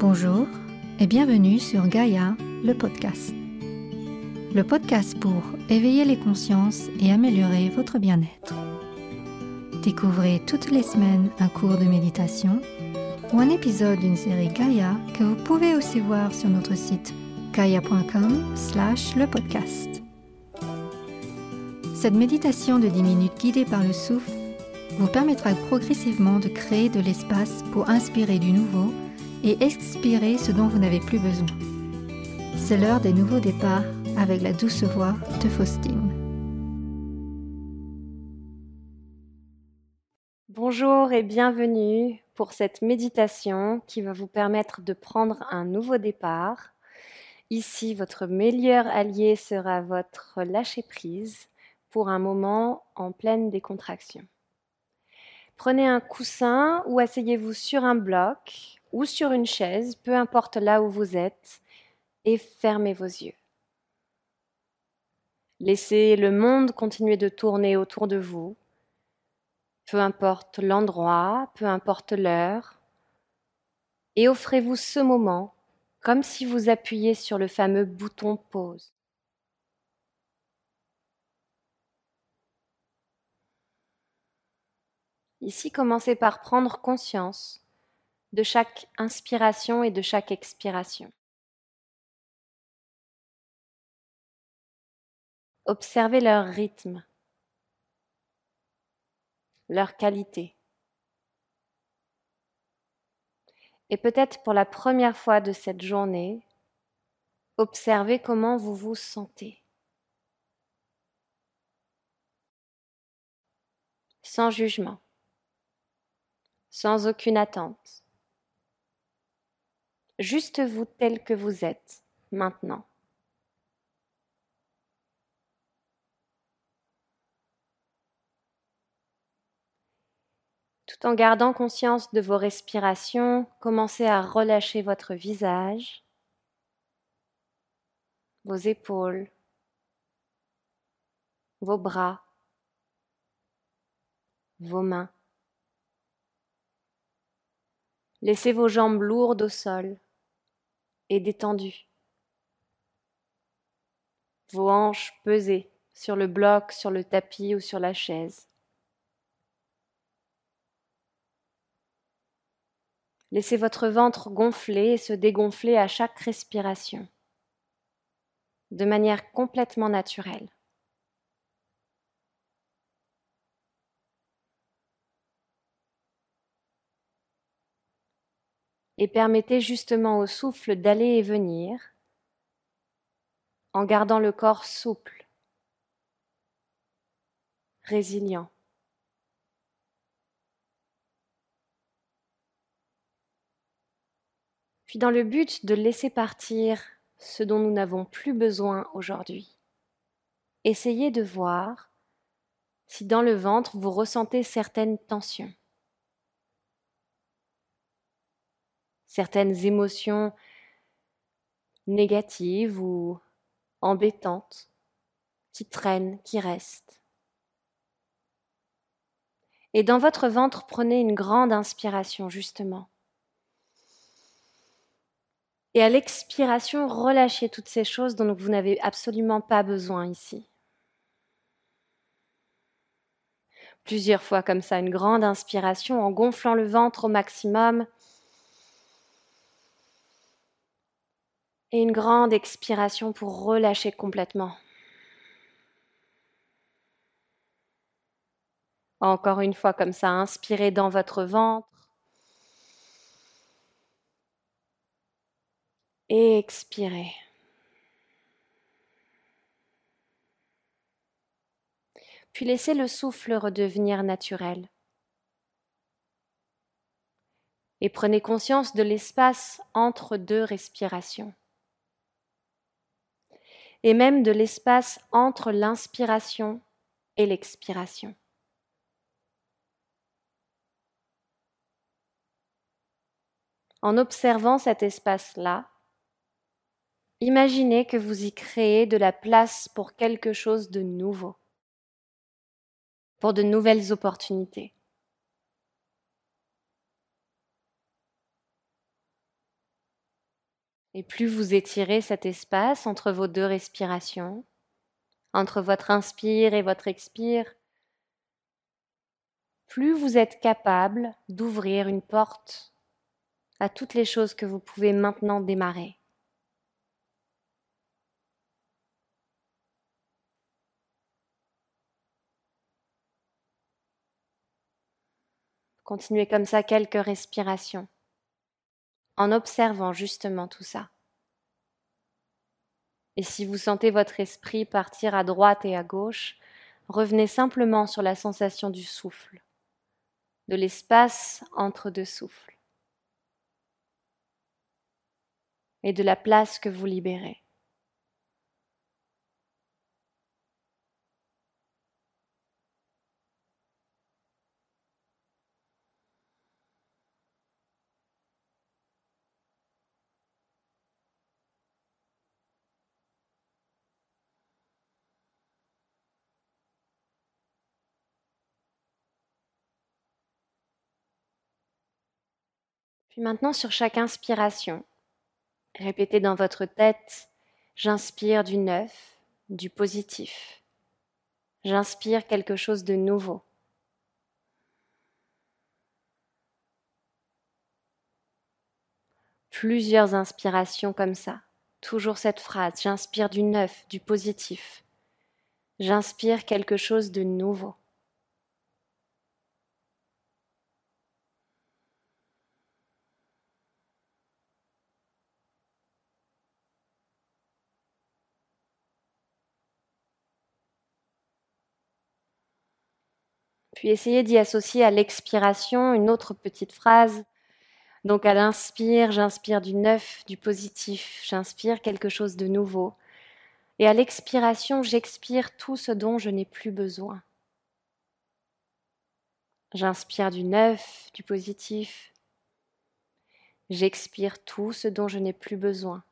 Bonjour et bienvenue sur Gaïa, le podcast. Le podcast pour éveiller les consciences et améliorer votre bien-être. Découvrez toutes les semaines un cours de méditation ou un épisode d'une série Gaïa que vous pouvez aussi voir sur notre site gaia.com slash le podcast. Cette méditation de 10 minutes guidée par le souffle vous permettra progressivement de créer de l'espace pour inspirer du nouveau et expirer ce dont vous n'avez plus besoin. C'est l'heure des nouveaux départs avec la douce voix de Faustine. Bonjour et bienvenue pour cette méditation qui va vous permettre de prendre un nouveau départ. Ici, votre meilleur allié sera votre lâcher-prise pour un moment en pleine décontraction. Prenez un coussin ou asseyez-vous sur un bloc ou sur une chaise, peu importe là où vous êtes, et fermez vos yeux. Laissez le monde continuer de tourner autour de vous, peu importe l'endroit, peu importe l'heure, et offrez-vous ce moment comme si vous appuyiez sur le fameux bouton pause. Ici, commencez par prendre conscience de chaque inspiration et de chaque expiration. Observez leur rythme, leur qualité. Et peut-être pour la première fois de cette journée, observez comment vous vous sentez. Sans jugement sans aucune attente. Juste vous tel que vous êtes maintenant. Tout en gardant conscience de vos respirations, commencez à relâcher votre visage, vos épaules, vos bras, vos mains. Laissez vos jambes lourdes au sol et détendues. Vos hanches pesées sur le bloc, sur le tapis ou sur la chaise. Laissez votre ventre gonfler et se dégonfler à chaque respiration, de manière complètement naturelle. Et permettez justement au souffle d'aller et venir en gardant le corps souple, résilient. Puis dans le but de laisser partir ce dont nous n'avons plus besoin aujourd'hui, essayez de voir si dans le ventre vous ressentez certaines tensions. Certaines émotions négatives ou embêtantes qui traînent, qui restent. Et dans votre ventre, prenez une grande inspiration, justement. Et à l'expiration, relâchez toutes ces choses dont vous n'avez absolument pas besoin ici. Plusieurs fois comme ça, une grande inspiration en gonflant le ventre au maximum. Et une grande expiration pour relâcher complètement. Encore une fois comme ça, inspirez dans votre ventre. Et expirez. Puis laissez le souffle redevenir naturel. Et prenez conscience de l'espace entre deux respirations et même de l'espace entre l'inspiration et l'expiration. En observant cet espace-là, imaginez que vous y créez de la place pour quelque chose de nouveau, pour de nouvelles opportunités. Et plus vous étirez cet espace entre vos deux respirations, entre votre inspire et votre expire, plus vous êtes capable d'ouvrir une porte à toutes les choses que vous pouvez maintenant démarrer. Continuez comme ça quelques respirations en observant justement tout ça. Et si vous sentez votre esprit partir à droite et à gauche, revenez simplement sur la sensation du souffle, de l'espace entre deux souffles et de la place que vous libérez. Puis maintenant, sur chaque inspiration, répétez dans votre tête, j'inspire du neuf, du positif. J'inspire quelque chose de nouveau. Plusieurs inspirations comme ça. Toujours cette phrase, j'inspire du neuf, du positif. J'inspire quelque chose de nouveau. Puis essayez d'y associer à l'expiration une autre petite phrase. Donc à l'inspire, j'inspire du neuf, du positif, j'inspire quelque chose de nouveau. Et à l'expiration, j'expire tout ce dont je n'ai plus besoin. J'inspire du neuf, du positif. J'expire tout ce dont je n'ai plus besoin.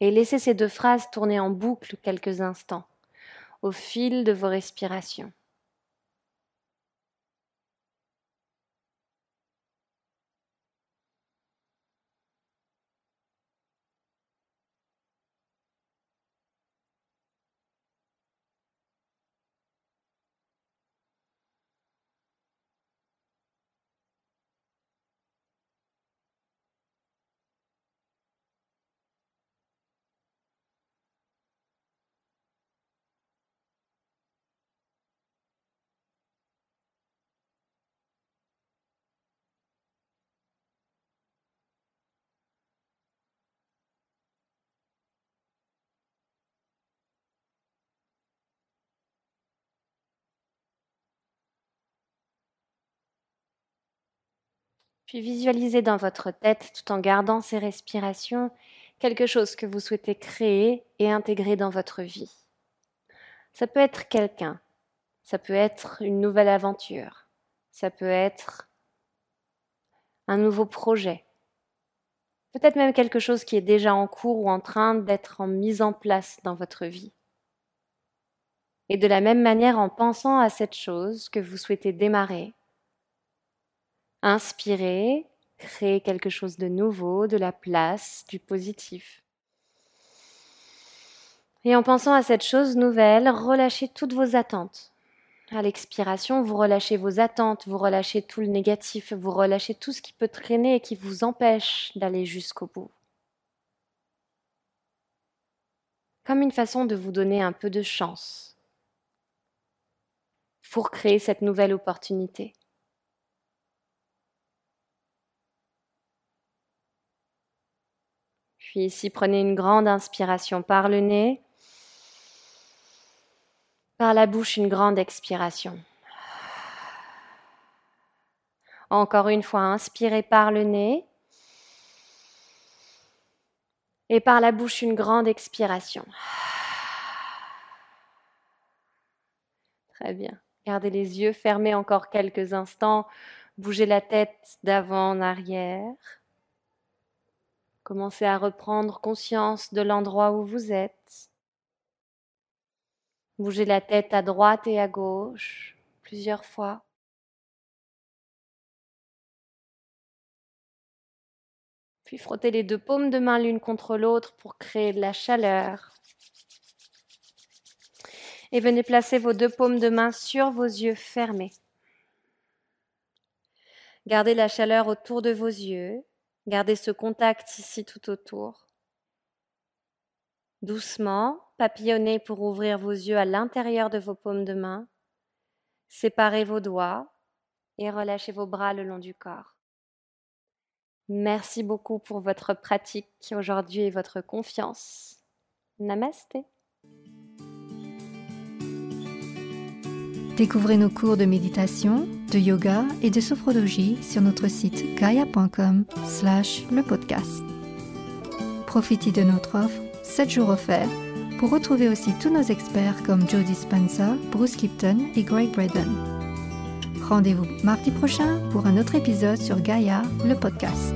Et laissez ces deux phrases tourner en boucle quelques instants au fil de vos respirations. Puis visualisez dans votre tête, tout en gardant ces respirations, quelque chose que vous souhaitez créer et intégrer dans votre vie. Ça peut être quelqu'un, ça peut être une nouvelle aventure, ça peut être un nouveau projet, peut-être même quelque chose qui est déjà en cours ou en train d'être en mise en place dans votre vie. Et de la même manière, en pensant à cette chose que vous souhaitez démarrer, Inspirez, créez quelque chose de nouveau, de la place, du positif. Et en pensant à cette chose nouvelle, relâchez toutes vos attentes. À l'expiration, vous relâchez vos attentes, vous relâchez tout le négatif, vous relâchez tout ce qui peut traîner et qui vous empêche d'aller jusqu'au bout. Comme une façon de vous donner un peu de chance pour créer cette nouvelle opportunité. Puis ici, prenez une grande inspiration par le nez. Par la bouche, une grande expiration. Encore une fois, inspirez par le nez. Et par la bouche, une grande expiration. Très bien. Gardez les yeux fermés encore quelques instants. Bougez la tête d'avant en arrière. Commencez à reprendre conscience de l'endroit où vous êtes. Bougez la tête à droite et à gauche plusieurs fois. Puis frottez les deux paumes de main l'une contre l'autre pour créer de la chaleur. Et venez placer vos deux paumes de main sur vos yeux fermés. Gardez la chaleur autour de vos yeux. Gardez ce contact ici tout autour. Doucement, papillonnez pour ouvrir vos yeux à l'intérieur de vos paumes de main. Séparez vos doigts et relâchez vos bras le long du corps. Merci beaucoup pour votre pratique aujourd'hui et votre confiance. Namasté. Découvrez nos cours de méditation, de yoga et de sophrologie sur notre site gaia.com slash le podcast. Profitez de notre offre 7 jours offerts pour retrouver aussi tous nos experts comme Joe Dispenza, Bruce Kipton et Greg Braden. Rendez-vous mardi prochain pour un autre épisode sur Gaia, le podcast.